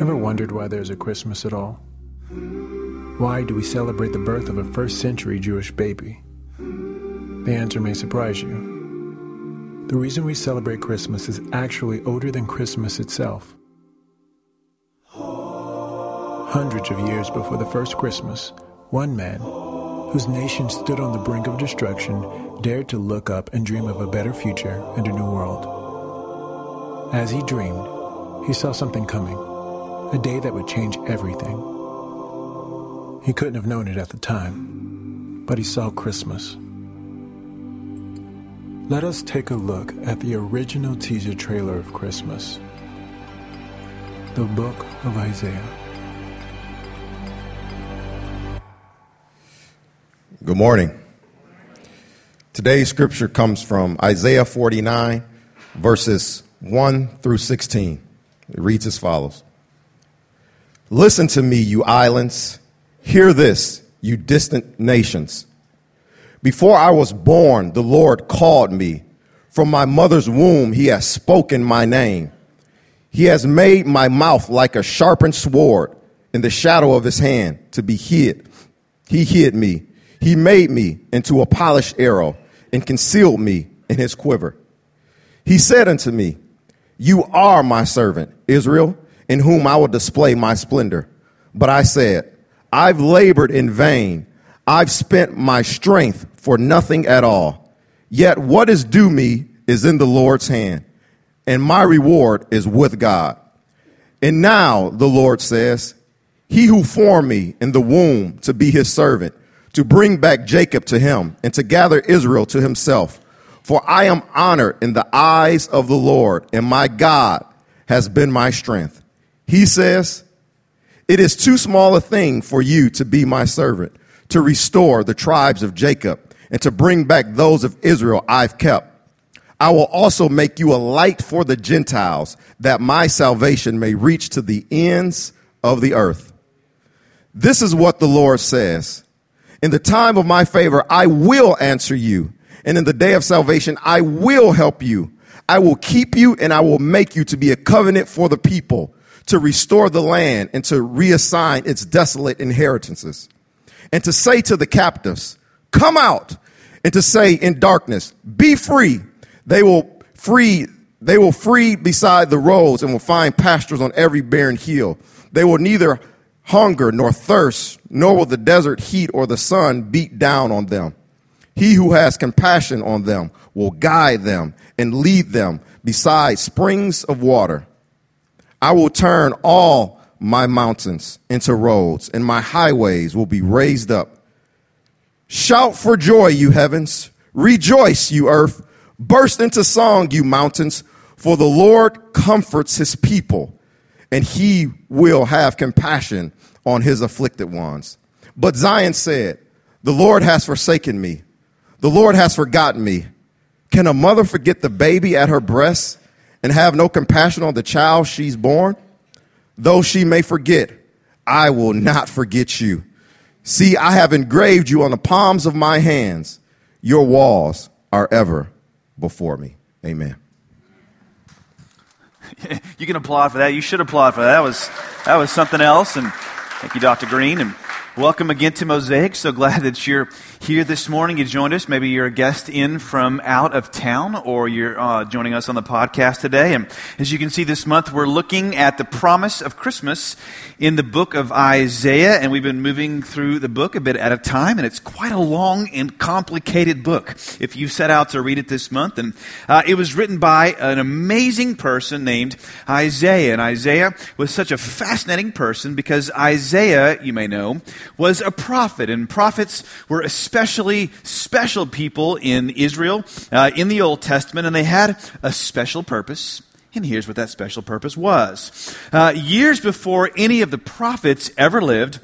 Ever wondered why there's a Christmas at all? Why do we celebrate the birth of a first century Jewish baby? The answer may surprise you. The reason we celebrate Christmas is actually older than Christmas itself. Hundreds of years before the first Christmas, one man, whose nation stood on the brink of destruction, dared to look up and dream of a better future and a new world. As he dreamed, he saw something coming, a day that would change everything. He couldn't have known it at the time, but he saw Christmas. Let us take a look at the original teaser trailer of Christmas the book of Isaiah. Good morning. Today's scripture comes from Isaiah 49, verses 1 through 16. It reads as follows Listen to me, you islands. Hear this, you distant nations. Before I was born, the Lord called me. From my mother's womb, he has spoken my name. He has made my mouth like a sharpened sword in the shadow of his hand to be hid. He hid me. He made me into a polished arrow and concealed me in his quiver. He said unto me, You are my servant, Israel, in whom I will display my splendor. But I said, I've labored in vain. I've spent my strength for nothing at all. Yet what is due me is in the Lord's hand, and my reward is with God. And now, the Lord says, He who formed me in the womb to be his servant, to bring back Jacob to him, and to gather Israel to himself. For I am honored in the eyes of the Lord, and my God has been my strength. He says, it is too small a thing for you to be my servant, to restore the tribes of Jacob, and to bring back those of Israel I've kept. I will also make you a light for the Gentiles, that my salvation may reach to the ends of the earth. This is what the Lord says. In the time of my favor, I will answer you. And in the day of salvation, I will help you. I will keep you and I will make you to be a covenant for the people to restore the land and to reassign its desolate inheritances, and to say to the captives, Come out, and to say in darkness, Be free. They will free. They will free beside the roads and will find pastures on every barren hill. They will neither hunger nor thirst, nor will the desert heat or the sun beat down on them. He who has compassion on them will guide them and lead them beside springs of water. I will turn all my mountains into roads, and my highways will be raised up. Shout for joy, you heavens. Rejoice, you earth. Burst into song, you mountains, for the Lord comforts his people, and he will have compassion on his afflicted ones. But Zion said, The Lord has forsaken me. The Lord has forgotten me. Can a mother forget the baby at her breast and have no compassion on the child she's born? Though she may forget, I will not forget you. See, I have engraved you on the palms of my hands. Your walls are ever before me. Amen. You can applaud for that. You should applaud for that. That was, that was something else. And thank you, Dr. Green. And welcome again to Mosaic. So glad that you're here this morning. You joined us. Maybe you're a guest in from out of town or you're uh, joining us on the podcast today. And as you can see this month, we're looking at the promise of Christmas in the book of Isaiah. And we've been moving through the book a bit at a time. And it's quite a long and complicated book if you set out to read it this month. And uh, it was written by an amazing person named Isaiah. And Isaiah was such a fascinating person because Isaiah, you may know, was a prophet. And prophets were especially especially special people in Israel uh, in the Old Testament, and they had a special purpose. And here's what that special purpose was. Uh, years before any of the prophets ever lived,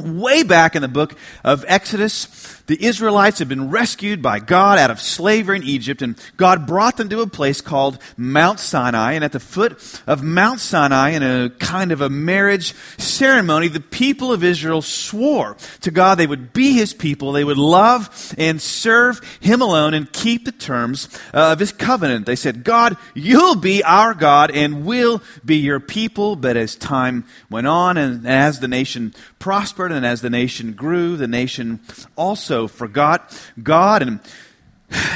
way back in the book of Exodus, The Israelites had been rescued by God out of slavery in Egypt, and God brought them to a place called Mount Sinai. And at the foot of Mount Sinai, in a kind of a marriage ceremony, the people of Israel swore to God they would be his people, they would love and serve him alone, and keep the terms of his covenant. They said, God, you'll be our God, and we'll be your people. But as time went on, and as the nation prospered, and as the nation grew, the nation also forgot God. And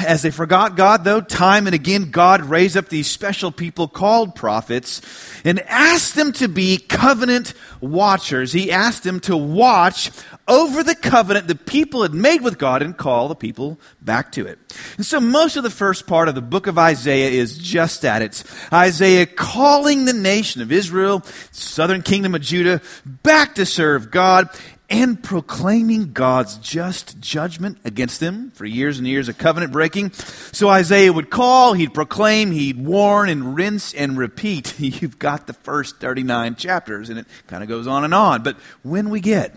as they forgot God, though, time and again, God raised up these special people called prophets and asked them to be covenant watchers. He asked them to watch over the covenant the people had made with God and call the people back to it. And so most of the first part of the book of Isaiah is just that. It's Isaiah calling the nation of Israel, southern kingdom of Judah, back to serve God and proclaiming God's just judgment against them for years and years of covenant breaking. So Isaiah would call, he'd proclaim, he'd warn and rinse and repeat. You've got the first 39 chapters and it kind of goes on and on. But when we get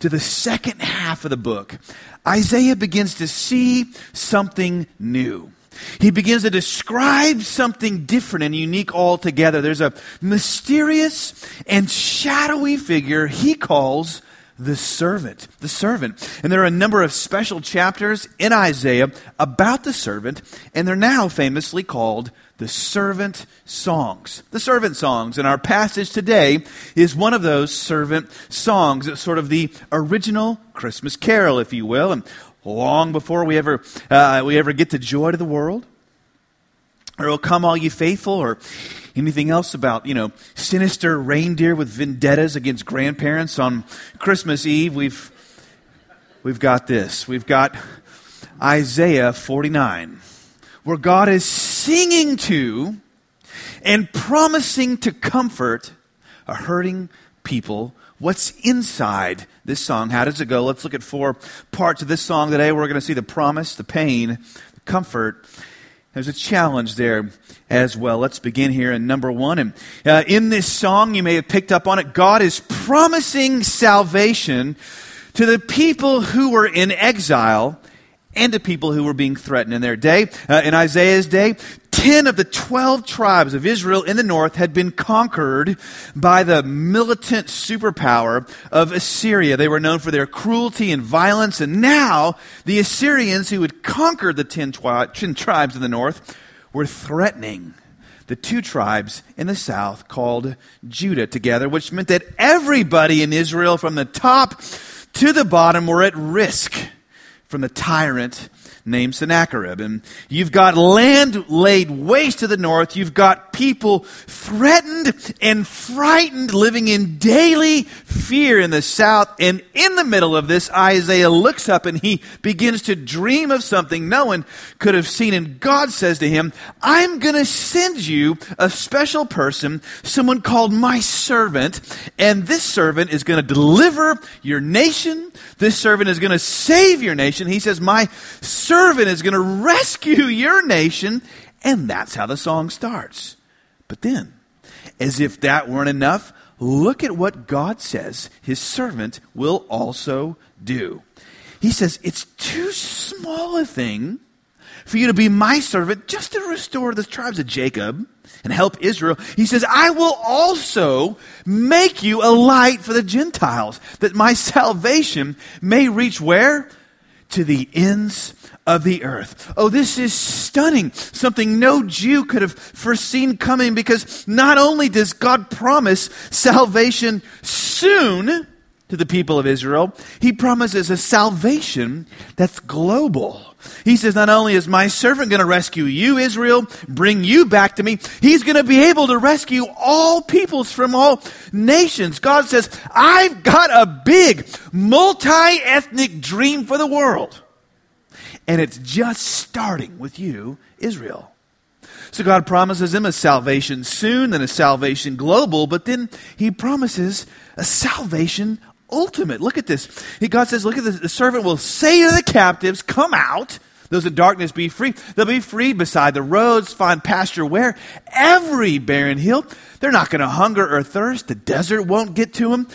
to the second half of the book, Isaiah begins to see something new. He begins to describe something different and unique altogether. There's a mysterious and shadowy figure he calls the servant. The servant. And there are a number of special chapters in Isaiah about the servant, and they're now famously called the servant songs. The servant songs. And our passage today is one of those servant songs. It's sort of the original Christmas carol, if you will. And long before we ever, uh, we ever get to joy to the world, or will come all you faithful, or anything else about, you know, sinister reindeer with vendettas against grandparents? On Christmas Eve, we've, we've got this. We've got Isaiah 49, where God is singing to and promising to comfort a hurting people what's inside this song. How does it go? Let's look at four parts of this song today. We're going to see the promise, the pain, the comfort. There's a challenge there as well. Let's begin here in number one. And uh, in this song, you may have picked up on it. God is promising salvation to the people who were in exile and to people who were being threatened in their day. Uh, in Isaiah's day, 10 of the 12 tribes of Israel in the north had been conquered by the militant superpower of Assyria. They were known for their cruelty and violence, and now the Assyrians who had conquered the 10, twi- 10 tribes in the north were threatening the two tribes in the south called Judah together, which meant that everybody in Israel from the top to the bottom were at risk from the tyrant named Sennacherib. And you've got land laid waste to the north. You've got people threatened and frightened, living in daily fear in the south. And in the middle of this, Isaiah looks up and he begins to dream of something no one could have seen. And God says to him, I'm going to send you a special person, someone called my servant. And this servant is going to deliver your nation. This servant is going to save your nation. He says, My servant servant is going to rescue your nation. And that's how the song starts. But then, as if that weren't enough, look at what God says his servant will also do. He says, It's too small a thing for you to be my servant just to restore the tribes of Jacob and help Israel. He says, I will also make you a light for the Gentiles, that my salvation may reach where? To the ends of the earth. Oh, this is stunning. Something no Jew could have foreseen coming because not only does God promise salvation soon to the people of Israel, He promises a salvation that's global. He says, Not only is my servant going to rescue you, Israel, bring you back to me, he's going to be able to rescue all peoples from all nations. God says, I've got a big, multi ethnic dream for the world. And it's just starting with you, Israel. So God promises him a salvation soon, then a salvation global, but then he promises a salvation ultimate. Look at this. God says, Look at this. The servant will say to the captives, Come out. Those in darkness be free. They'll be free beside the roads, find pasture where? Every barren hill. They're not going to hunger or thirst. The desert won't get to them.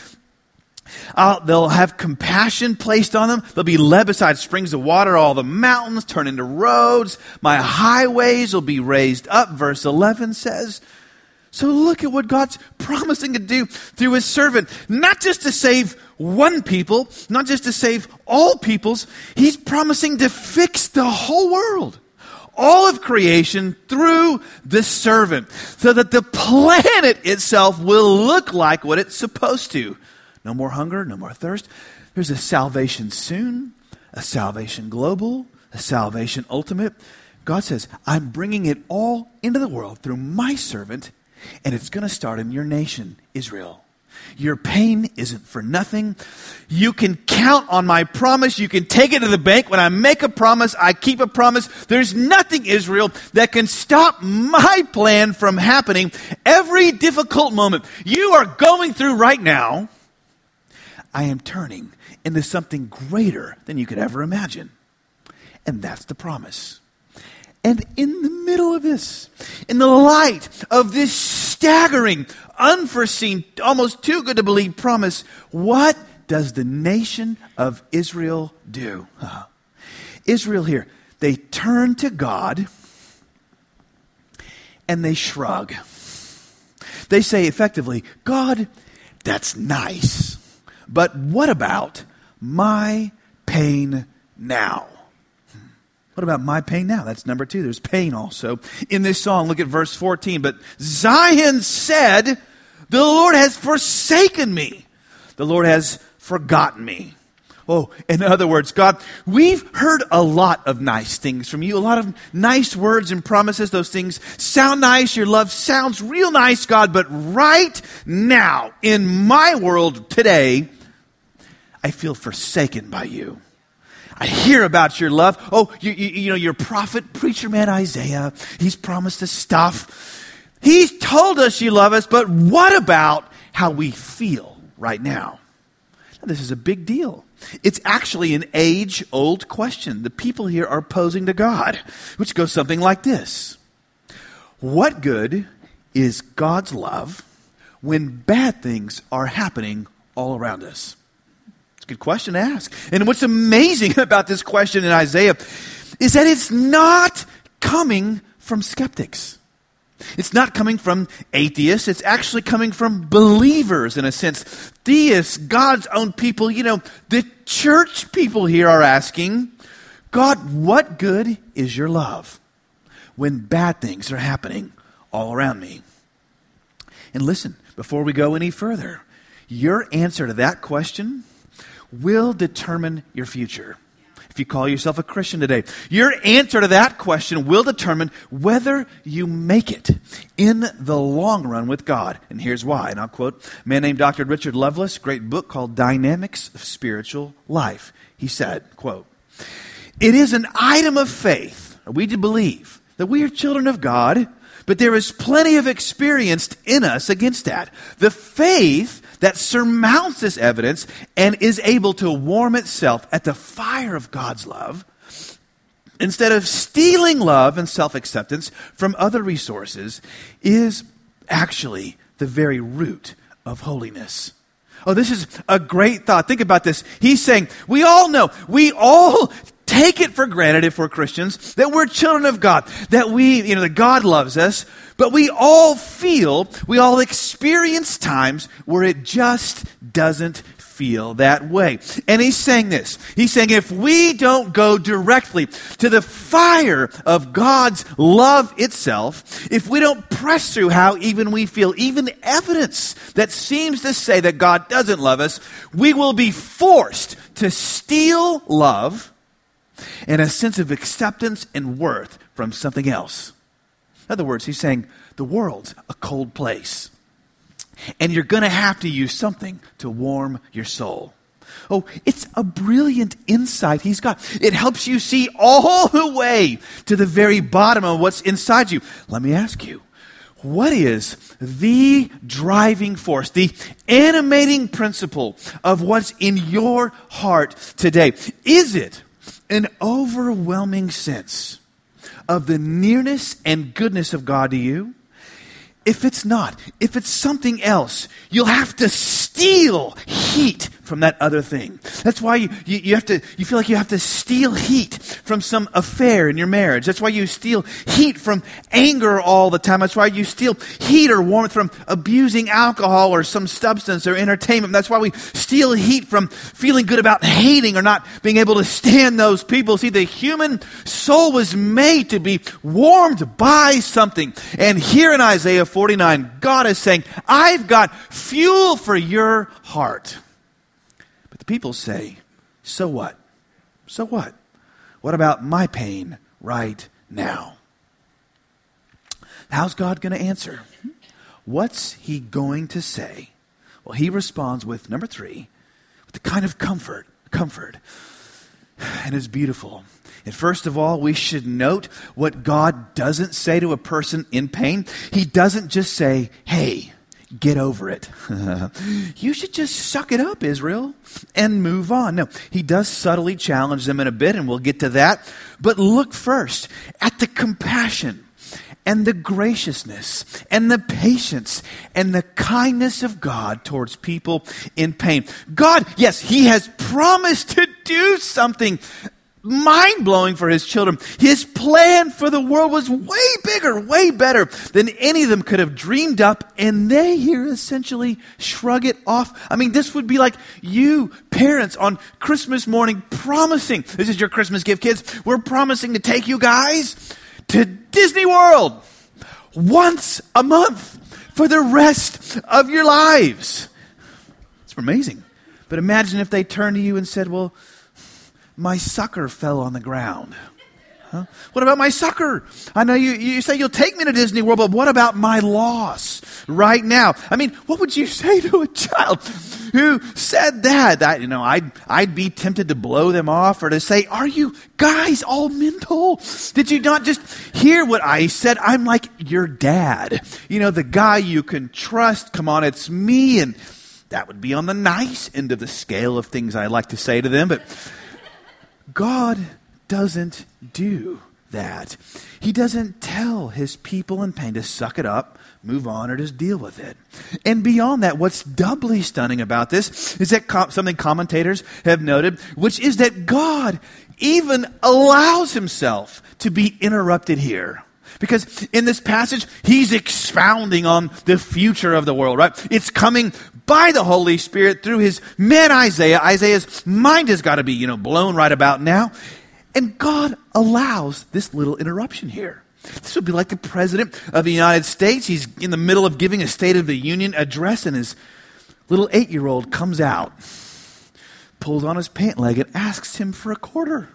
Uh, they'll have compassion placed on them. They'll be led beside springs of water. All the mountains turn into roads. My highways will be raised up. Verse 11 says. So look at what God's promising to do through his servant. Not just to save one people, not just to save all peoples. He's promising to fix the whole world all of creation through the servant so that the planet itself will look like what it's supposed to. No more hunger, no more thirst. There's a salvation soon, a salvation global, a salvation ultimate. God says, I'm bringing it all into the world through my servant, and it's going to start in your nation, Israel. Your pain isn't for nothing. You can count on my promise. You can take it to the bank. When I make a promise, I keep a promise. There's nothing, Israel, that can stop my plan from happening. Every difficult moment you are going through right now, I am turning into something greater than you could ever imagine. And that's the promise. And in the middle of this, in the light of this staggering, unforeseen, almost too good to believe promise, what does the nation of Israel do? Uh, Israel here, they turn to God and they shrug. They say effectively, God, that's nice, but what about my pain now? What about my pain now? That's number two. There's pain also in this song. Look at verse 14. But Zion said, The Lord has forsaken me. The Lord has forgotten me. Oh, in other words, God, we've heard a lot of nice things from you, a lot of nice words and promises. Those things sound nice. Your love sounds real nice, God. But right now, in my world today, I feel forsaken by you. I hear about your love. Oh, you, you, you, know, your prophet, preacher man Isaiah, he's promised us stuff. He's told us you love us, but what about how we feel right now? now this is a big deal. It's actually an age old question the people here are posing to God, which goes something like this What good is God's love when bad things are happening all around us? It's a good question to ask. And what's amazing about this question in Isaiah is that it's not coming from skeptics. It's not coming from atheists. It's actually coming from believers in a sense. Theists, God's own people, you know, the church people here are asking, God, what good is your love when bad things are happening all around me? And listen, before we go any further, your answer to that question will determine your future. If you call yourself a Christian today, your answer to that question will determine whether you make it in the long run with God. And here's why. And I'll quote a man named Dr. Richard Lovelace, great book called Dynamics of Spiritual Life. He said, quote, It is an item of faith, are we to believe, that we are children of God, but there is plenty of experience in us against that. The faith that surmounts this evidence and is able to warm itself at the fire of God's love instead of stealing love and self acceptance from other resources is actually the very root of holiness. Oh, this is a great thought. Think about this. He's saying, we all know, we all take it for granted if we're Christians that we're children of God, that we, you know, that God loves us, but we all feel, we all experience times where it just doesn't feel that way. And he's saying this. He's saying if we don't go directly to the fire of God's love itself, if we don't press through how even we feel, even evidence that seems to say that God doesn't love us, we will be forced to steal love and a sense of acceptance and worth from something else. In other words, he's saying the world's a cold place. And you're going to have to use something to warm your soul. Oh, it's a brilliant insight he's got. It helps you see all the way to the very bottom of what's inside you. Let me ask you, what is the driving force, the animating principle of what's in your heart today? Is it an overwhelming sense of the nearness and goodness of God to you? If it's not, if it's something else, you'll have to steal heat from that other thing. That's why you, you, you, have to, you feel like you have to steal heat from some affair in your marriage. That's why you steal heat from anger all the time. That's why you steal heat or warmth from abusing alcohol or some substance or entertainment. That's why we steal heat from feeling good about hating or not being able to stand those people. See, the human soul was made to be warmed by something. And here in Isaiah 49, God is saying, I've got fuel for your heart. But the people say, So what? So what? What about my pain right now? How's God going to answer? What's he going to say? Well, he responds with number three, with the kind of comfort, comfort. And it's beautiful. And first of all, we should note what God doesn't say to a person in pain. He doesn't just say, hey, get over it. you should just suck it up, Israel, and move on. No, he does subtly challenge them in a bit, and we'll get to that. But look first at the compassion and the graciousness and the patience and the kindness of God towards people in pain. God, yes, He has promised to do something mind blowing for his children. His plan for the world was way bigger, way better than any of them could have dreamed up, and they here essentially shrug it off. I mean, this would be like you, parents, on Christmas morning promising this is your Christmas gift, kids. We're promising to take you guys to Disney World once a month for the rest of your lives. It's amazing. But imagine if they turned to you and said, Well, my sucker fell on the ground. Huh? What about my sucker? I know you, you say you'll take me to Disney World, but what about my loss right now? I mean, what would you say to a child who said that? That, you know, I'd, I'd be tempted to blow them off or to say, are you guys all mental? Did you not just hear what I said? I'm like your dad. You know, the guy you can trust. Come on, it's me. And that would be on the nice end of the scale of things I like to say to them, but God doesn't do that. He doesn't tell his people in pain to suck it up, move on, or just deal with it. And beyond that, what's doubly stunning about this is that com- something commentators have noted, which is that God even allows himself to be interrupted here. Because in this passage, he's expounding on the future of the world, right? It's coming by the Holy Spirit through his man Isaiah. Isaiah's mind has got to be, you know, blown right about now. And God allows this little interruption here. This would be like the President of the United States. He's in the middle of giving a State of the Union address, and his little eight year old comes out, pulls on his pant leg, and asks him for a quarter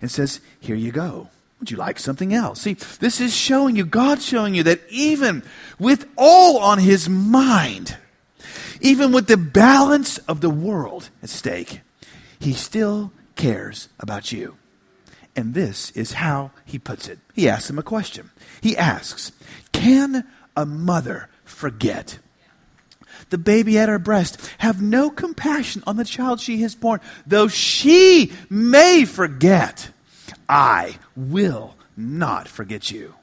and says, Here you go. Would you like something else? See, this is showing you, God showing you that even with all on his mind, even with the balance of the world at stake, he still cares about you. And this is how he puts it. He asks him a question. He asks, Can a mother forget? The baby at her breast, have no compassion on the child she has born, though she may forget. I will not forget you.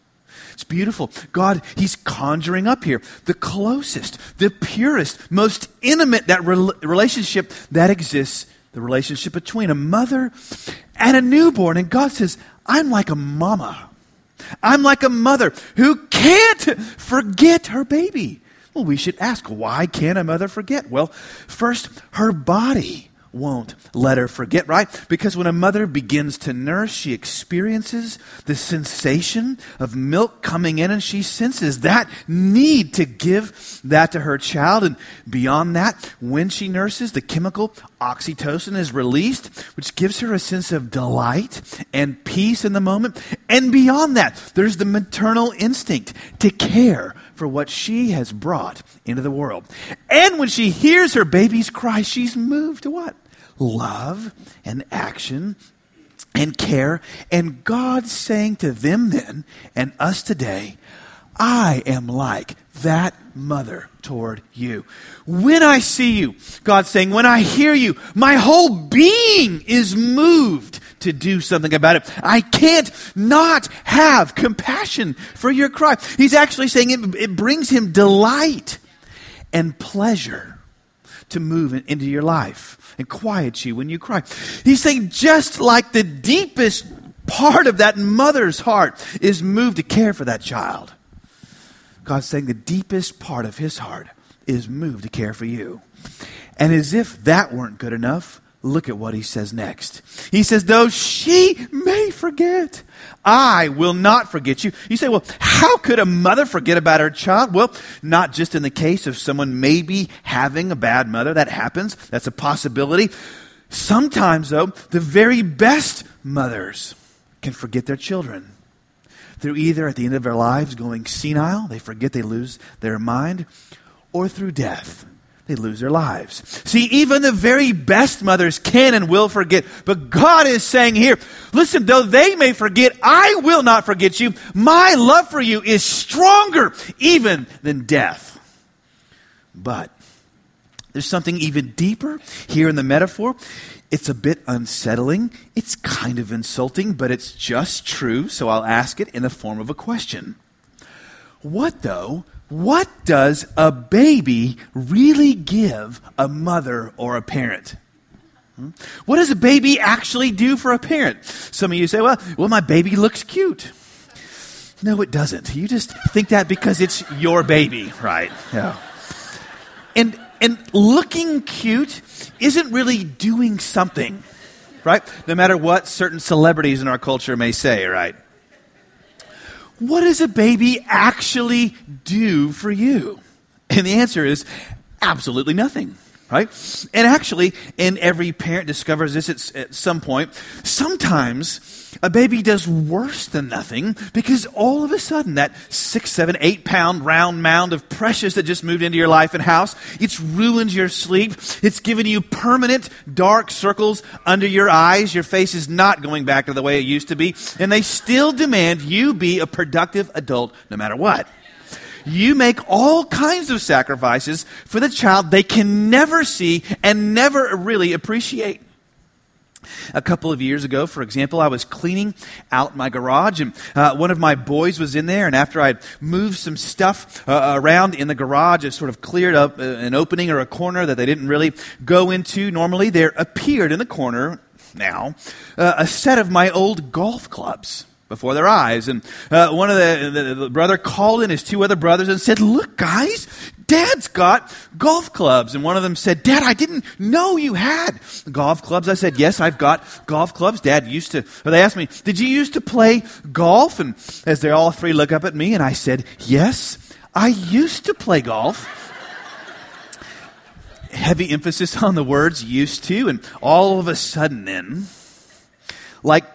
It's beautiful. God, He's conjuring up here the closest, the purest, most intimate that re- relationship that exists, the relationship between a mother and a newborn. And God says, I'm like a mama. I'm like a mother who can't forget her baby. Well, we should ask, why can't a mother forget? Well, first, her body won't let her forget, right? Because when a mother begins to nurse, she experiences the sensation of milk coming in and she senses that need to give that to her child. And beyond that, when she nurses, the chemical oxytocin is released, which gives her a sense of delight and peace in the moment. And beyond that, there's the maternal instinct to care for what she has brought into the world. And when she hears her baby's cry, she's moved to what? love and action and care. And God saying to them then and us today, I am like that mother toward you. When I see you, God saying, when I hear you, my whole being is moved to do something about it. I can't not have compassion for your cry. He's actually saying it, it brings him delight and pleasure to move into your life and quiet you when you cry. He's saying, just like the deepest part of that mother's heart is moved to care for that child. God's saying the deepest part of his heart is moved to care for you. And as if that weren't good enough, look at what he says next. He says, Though she may forget, I will not forget you. You say, Well, how could a mother forget about her child? Well, not just in the case of someone maybe having a bad mother. That happens, that's a possibility. Sometimes, though, the very best mothers can forget their children. Through either at the end of their lives going senile, they forget they lose their mind, or through death they lose their lives. See, even the very best mothers can and will forget. But God is saying here, listen, though they may forget, I will not forget you. My love for you is stronger even than death. But there's something even deeper here in the metaphor. It's a bit unsettling. It's kind of insulting, but it's just true, so I'll ask it in the form of a question. What, though, what does a baby really give a mother or a parent? Hmm? What does a baby actually do for a parent? Some of you say, well, well, my baby looks cute. No, it doesn't. You just think that because it's your baby, right? Yeah. And and looking cute isn't really doing something, right? No matter what certain celebrities in our culture may say, right? What does a baby actually do for you? And the answer is absolutely nothing right? And actually, and every parent discovers this at, at, some point, sometimes a baby does worse than nothing because all of a sudden that six, seven, eight pound round mound of precious that just moved into your life and house, it's ruined your sleep. It's given you permanent dark circles under your eyes. Your face is not going back to the way it used to be. And they still demand you be a productive adult no matter what you make all kinds of sacrifices for the child they can never see and never really appreciate. A couple of years ago, for example, I was cleaning out my garage, and uh, one of my boys was in there. And after I'd moved some stuff uh, around in the garage, it sort of cleared up uh, an opening or a corner that they didn't really go into normally. There appeared in the corner now uh, a set of my old golf clubs before their eyes. And uh, one of the, the, the, brother called in his two other brothers and said, Look, guys, Dad's got golf clubs. And one of them said, Dad, I didn't know you had golf clubs. I said, Yes, I've got golf clubs. Dad used to, or they asked me, Did you used to play golf? And as they all three look up at me, and I said, Yes, I used to play golf heavy emphasis on the words used to, and all of a sudden, then, like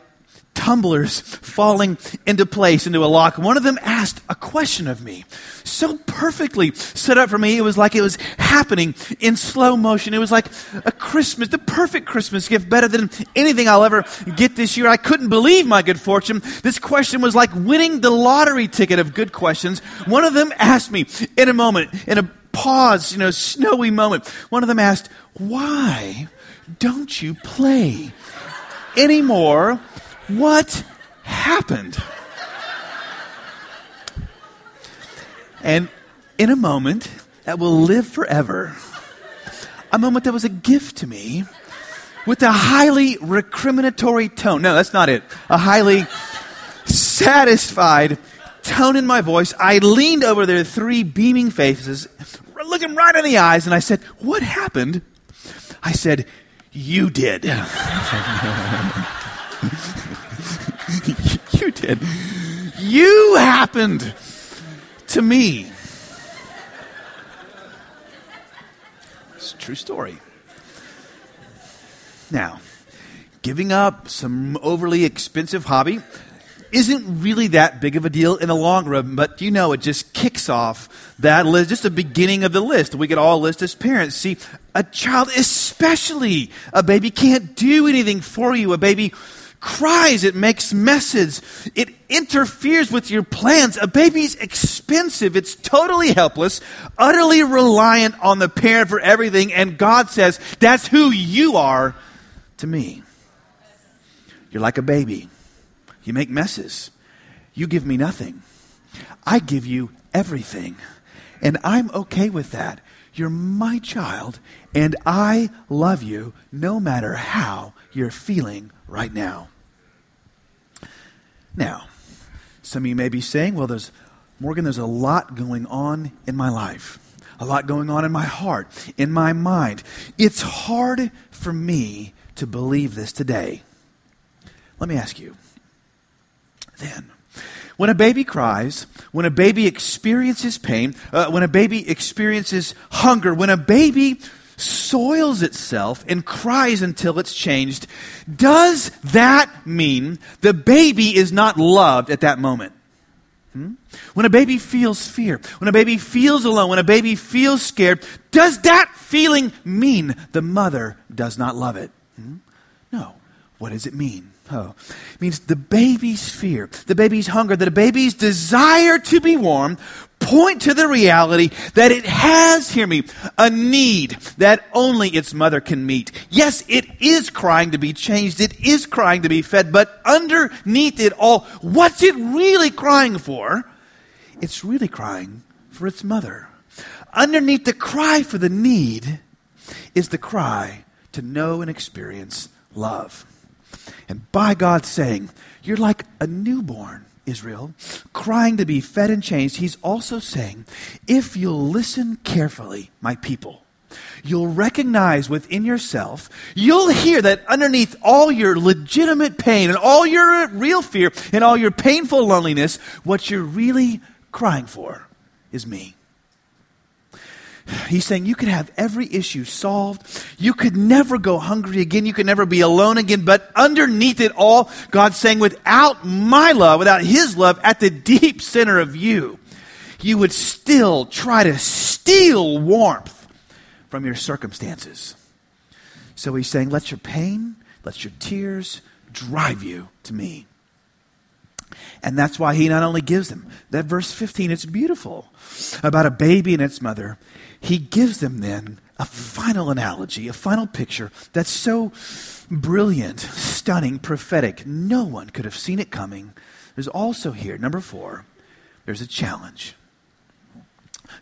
tumblers falling into place, into a lock. One of them asked a question of me. So perfectly set up for me. It was like it was happening in slow motion. It was like a Christmas, the perfect Christmas gift, better than anything I'll ever get this year. I couldn't believe my good fortune. This question was like winning the lottery ticket of good questions. One of them asked me in a moment, in a pause, you know, snowy moment. One of them asked, Why don't you play anymore what happened? And in a moment that will live forever, a moment that was a gift to me with a highly recriminatory tone. No, that's not it. A highly satisfied tone in my voice. I leaned over their three beaming faces, looking right in the eyes, and I said, What happened? I said, You did. did. You happened to me. It's a true story. Now, giving up some overly expensive hobby isn't really that big of a deal in the long run, but you know, it just kicks off that list, just the beginning of the list. We could all list as parents. See, a child, especially a baby, can't do anything for you. A baby cries, it makes messes, it interferes with your plans. A baby's expensive, it's totally helpless, utterly reliant on the parent for everything, and God says, That's who you are to me. You're like a baby. You make messes. You give me nothing. I give you everything. And I'm okay with that. You're my child, and I love you no matter how you're feeling right now. Now, some of you may be saying, well, there's, Morgan, there's a lot going on in my life, a lot going on in my heart, in my mind. It's hard for me to believe this today. Let me ask you then. When a baby cries, when a baby experiences pain, uh, when a baby experiences hunger, when a baby soils itself and cries until it's changed, does that mean the baby is not loved at that moment? Hmm? When a baby feels fear, when a baby feels alone, when a baby feels scared, does that feeling mean the mother does not love it? Hmm? No. What does it mean? Oh, it means the baby's fear, the baby's hunger, the baby's desire to be warm point to the reality that it has, hear me, a need that only its mother can meet. Yes, it is crying to be changed. It is crying to be fed. But underneath it all, what's it really crying for? It's really crying for its mother. Underneath the cry for the need is the cry to know and experience love. And by God saying, You're like a newborn, Israel, crying to be fed and changed, He's also saying, If you'll listen carefully, my people, you'll recognize within yourself, you'll hear that underneath all your legitimate pain and all your real fear and all your painful loneliness, what you're really crying for is me. He's saying you could have every issue solved. You could never go hungry again. You could never be alone again. But underneath it all, God's saying, without my love, without His love at the deep center of you, you would still try to steal warmth from your circumstances. So He's saying, let your pain, let your tears drive you to me. And that's why he not only gives them that verse 15, it's beautiful about a baby and its mother he gives them then a final analogy, a final picture that's so brilliant, stunning, prophetic. No one could have seen it coming. There's also here, number four, there's a challenge.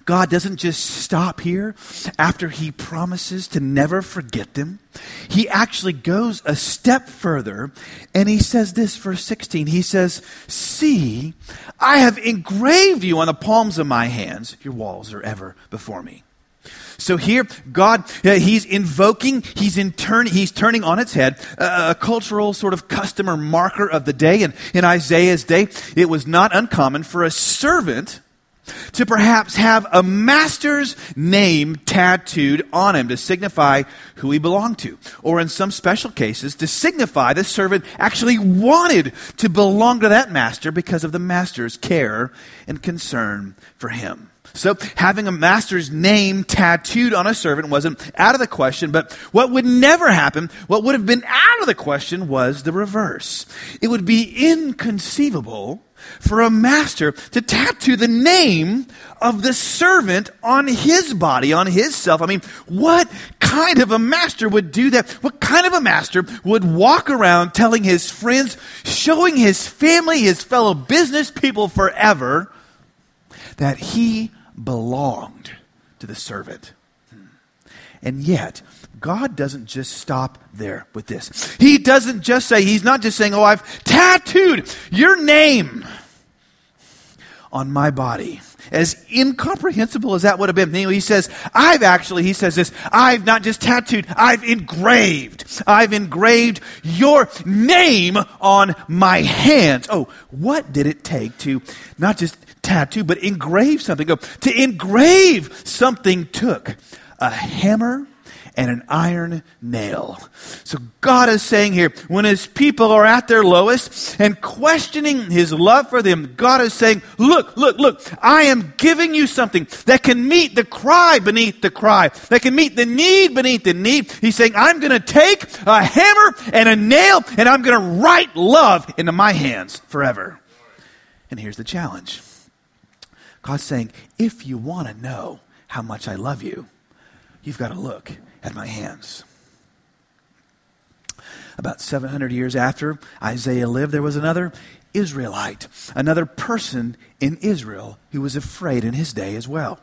God doesn't just stop here after he promises to never forget them. He actually goes a step further and he says this, verse 16. He says, See, I have engraved you on the palms of my hands. Your walls are ever before me. So here, God, uh, he's invoking, he's in turn, he's turning on its head uh, a cultural sort of customer marker of the day. And in Isaiah's day, it was not uncommon for a servant to perhaps have a master's name tattooed on him to signify who he belonged to. Or in some special cases, to signify the servant actually wanted to belong to that master because of the master's care and concern for him. So having a master's name tattooed on a servant wasn't out of the question, but what would never happen, what would have been out of the question was the reverse. It would be inconceivable for a master to tattoo the name of the servant on his body, on his self. I mean, what kind of a master would do that? What kind of a master would walk around telling his friends, showing his family, his fellow business people forever that he belonged to the servant. And yet, God doesn't just stop there with this. He doesn't just say, He's not just saying, Oh, I've tattooed your name on my body. As incomprehensible as that would have been, he says, I've actually, he says this, I've not just tattooed, I've engraved. I've engraved your name on my hands. Oh, what did it take to not just tattoo, but engrave something. Go, to engrave something took a hammer and an iron nail. So God is saying here, when his people are at their lowest and questioning his love for them, God is saying, look, look, look, I am giving you something that can meet the cry beneath the cry, that can meet the need beneath the need. He's saying, I'm going to take a hammer and a nail and I'm going to write love into my hands forever. And here's the challenge. God's saying, if you want to know how much I love you, you've got to look at my hands. About 700 years after Isaiah lived, there was another Israelite, another person in Israel who was afraid in his day as well.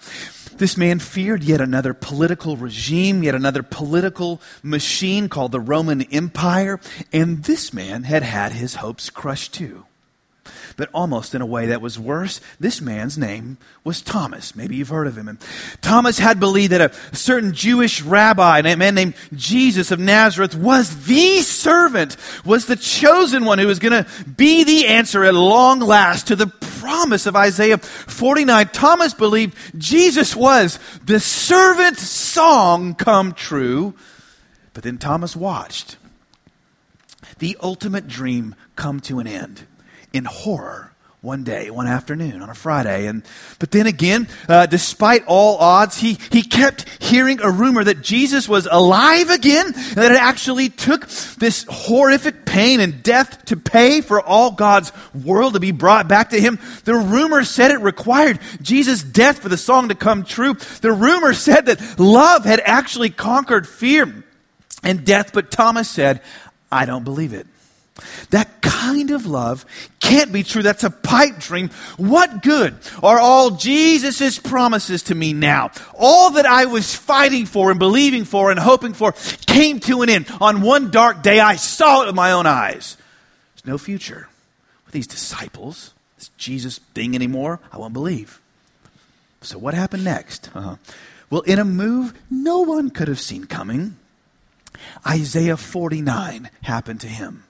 This man feared yet another political regime, yet another political machine called the Roman Empire, and this man had had his hopes crushed too but almost in a way that was worse. This man's name was Thomas. Maybe you've heard of him. And Thomas had believed that a certain Jewish rabbi, a man named Jesus of Nazareth, was the servant, was the chosen one who was going to be the answer at long last to the promise of Isaiah 49. Thomas believed Jesus was the servant song come true. But then Thomas watched the ultimate dream come to an end in horror one day, one afternoon on a Friday. And, but then again, uh, despite all odds, he, he kept hearing a rumor that Jesus was alive again, and that it actually took this horrific pain and death to pay for all God's world to be brought back to him. The rumor said it required Jesus' death for the song to come true. The rumor said that love had actually conquered fear and death, but Thomas said, I don't believe it. That kind of love can't be true. That's a pipe dream. What good are all Jesus' promises to me now? All that I was fighting for and believing for and hoping for came to an end. On one dark day, I saw it with my own eyes. There's no future with these disciples, this Jesus thing anymore. I won't believe. So, what happened next? Uh-huh. Well, in a move no one could have seen coming, Isaiah 49 happened to him.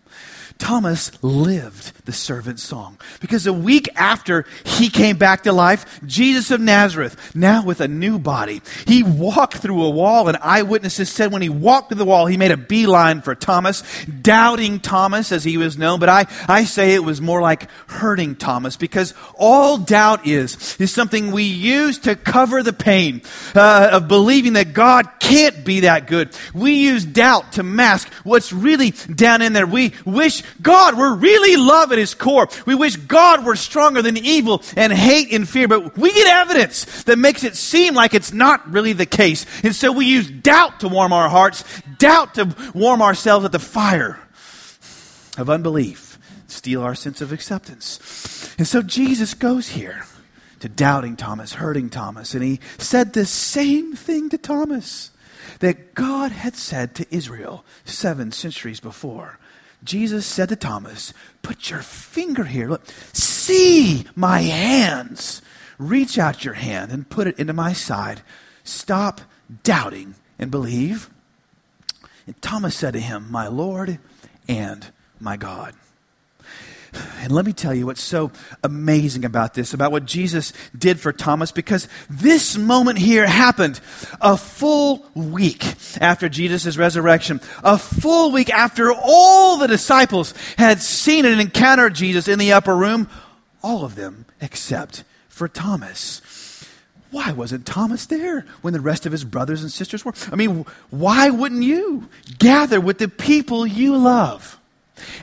Thomas lived the servant song. Because a week after he came back to life, Jesus of Nazareth, now with a new body, he walked through a wall, and eyewitnesses said when he walked through the wall, he made a beeline for Thomas, doubting Thomas as he was known. But I, I say it was more like hurting Thomas, because all doubt is, is something we use to cover the pain uh, of believing that God can't be that good. We use doubt to mask what's really down in there. We wish God we're really love at his core. We wish God were stronger than evil and hate and fear, but we get evidence that makes it seem like it's not really the case. And so we use doubt to warm our hearts, doubt to warm ourselves at the fire of unbelief, steal our sense of acceptance. And so Jesus goes here to doubting Thomas, hurting Thomas, and he said the same thing to Thomas that God had said to Israel seven centuries before. Jesus said to Thomas, Put your finger here. Look, see my hands. Reach out your hand and put it into my side. Stop doubting and believe. And Thomas said to him, My Lord and my God. And let me tell you what's so amazing about this, about what Jesus did for Thomas, because this moment here happened a full week after Jesus' resurrection, a full week after all the disciples had seen and encountered Jesus in the upper room, all of them except for Thomas. Why wasn't Thomas there when the rest of his brothers and sisters were? I mean, why wouldn't you gather with the people you love?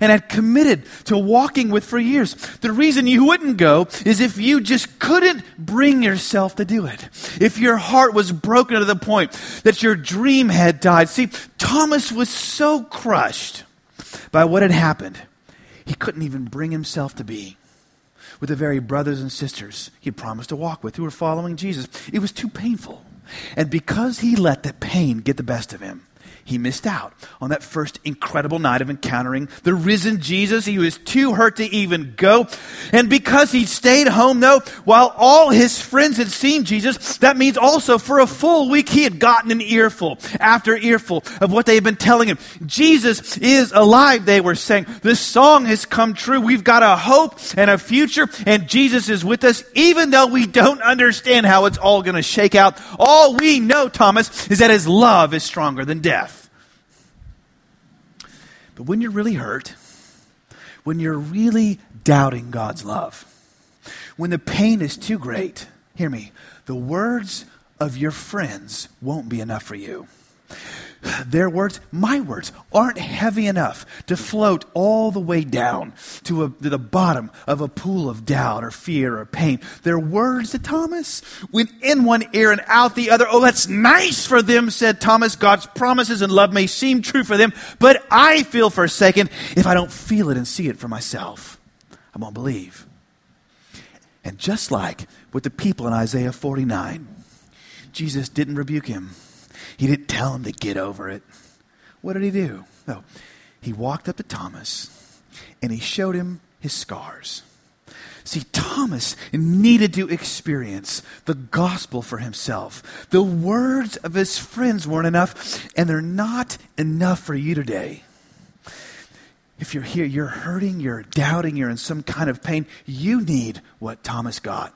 And had committed to walking with for years. The reason you wouldn't go is if you just couldn't bring yourself to do it. If your heart was broken to the point that your dream had died. See, Thomas was so crushed by what had happened, he couldn't even bring himself to be with the very brothers and sisters he promised to walk with who were following Jesus. It was too painful. And because he let the pain get the best of him, he missed out on that first incredible night of encountering the risen Jesus. He was too hurt to even go. And because he stayed home, though, while all his friends had seen Jesus, that means also for a full week he had gotten an earful after earful of what they had been telling him. Jesus is alive, they were saying. The song has come true. We've got a hope and a future, and Jesus is with us, even though we don't understand how it's all going to shake out. All we know, Thomas, is that his love is stronger than death. But when you're really hurt, when you're really doubting God's love, when the pain is too great, hear me, the words of your friends won't be enough for you. Their words, my words, aren't heavy enough to float all the way down to, a, to, the bottom of a pool of doubt or fear or pain. Their words to Thomas went in one ear and out the other. Oh, that's nice for them, said Thomas. God's promises and love may seem true for them, but I feel forsaken if I don't feel it and see it for myself. I won't believe. And just like with the people in Isaiah 49, Jesus didn't rebuke him. He didn't tell him to get over it. What did he do? No. He walked up to Thomas and he showed him his scars. See, Thomas needed to experience the gospel for himself. The words of his friends weren't enough, and they're not enough for you today. If you're here, you're hurting, you're doubting, you're in some kind of pain, you need what Thomas got.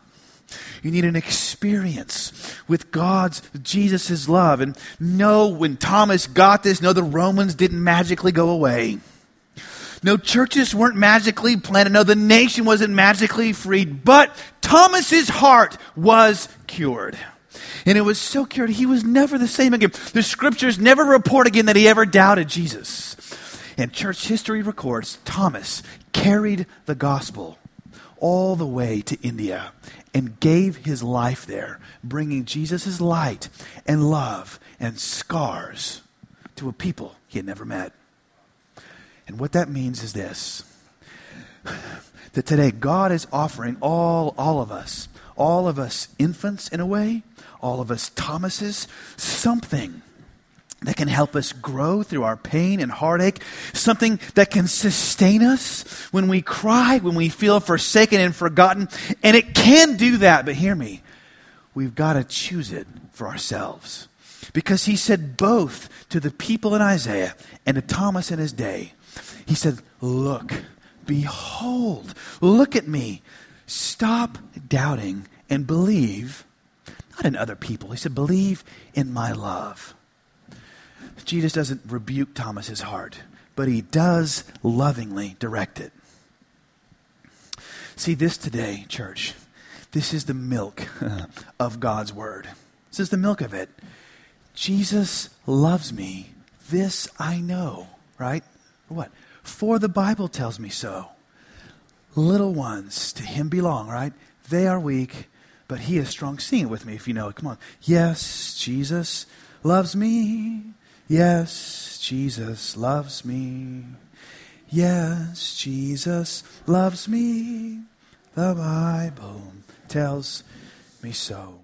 You need an experience with God's, Jesus' love. And know when Thomas got this, know the Romans didn't magically go away. No, churches weren't magically planted. No, the nation wasn't magically freed. But Thomas's heart was cured. And it was so cured, he was never the same again. The scriptures never report again that he ever doubted Jesus. And church history records Thomas carried the gospel all the way to India and gave his life there, bringing Jesus' light and love and scars to a people he had never met. And what that means is this that today God is offering all, all of us, all of us infants in a way, all of us Thomases, something that can help us grow through our pain and heartache, something that can sustain us when we cry, when we feel forsaken and forgotten. And it can do that, but hear me, we've got to choose it for ourselves. Because he said both to the people in Isaiah and to Thomas in his day he said, Look, behold, look at me. Stop doubting and believe, not in other people. He said, Believe in my love. Jesus doesn't rebuke Thomas's heart, but he does lovingly direct it. See, this today, church, this is the milk of God's word. This is the milk of it. Jesus loves me. This I know, right? What? For the Bible tells me so. Little ones to him belong, right? They are weak, but he is strong. Sing it with me if you know it. Come on. Yes, Jesus loves me. Yes, Jesus loves me. Yes, Jesus loves me. The Bible tells me so.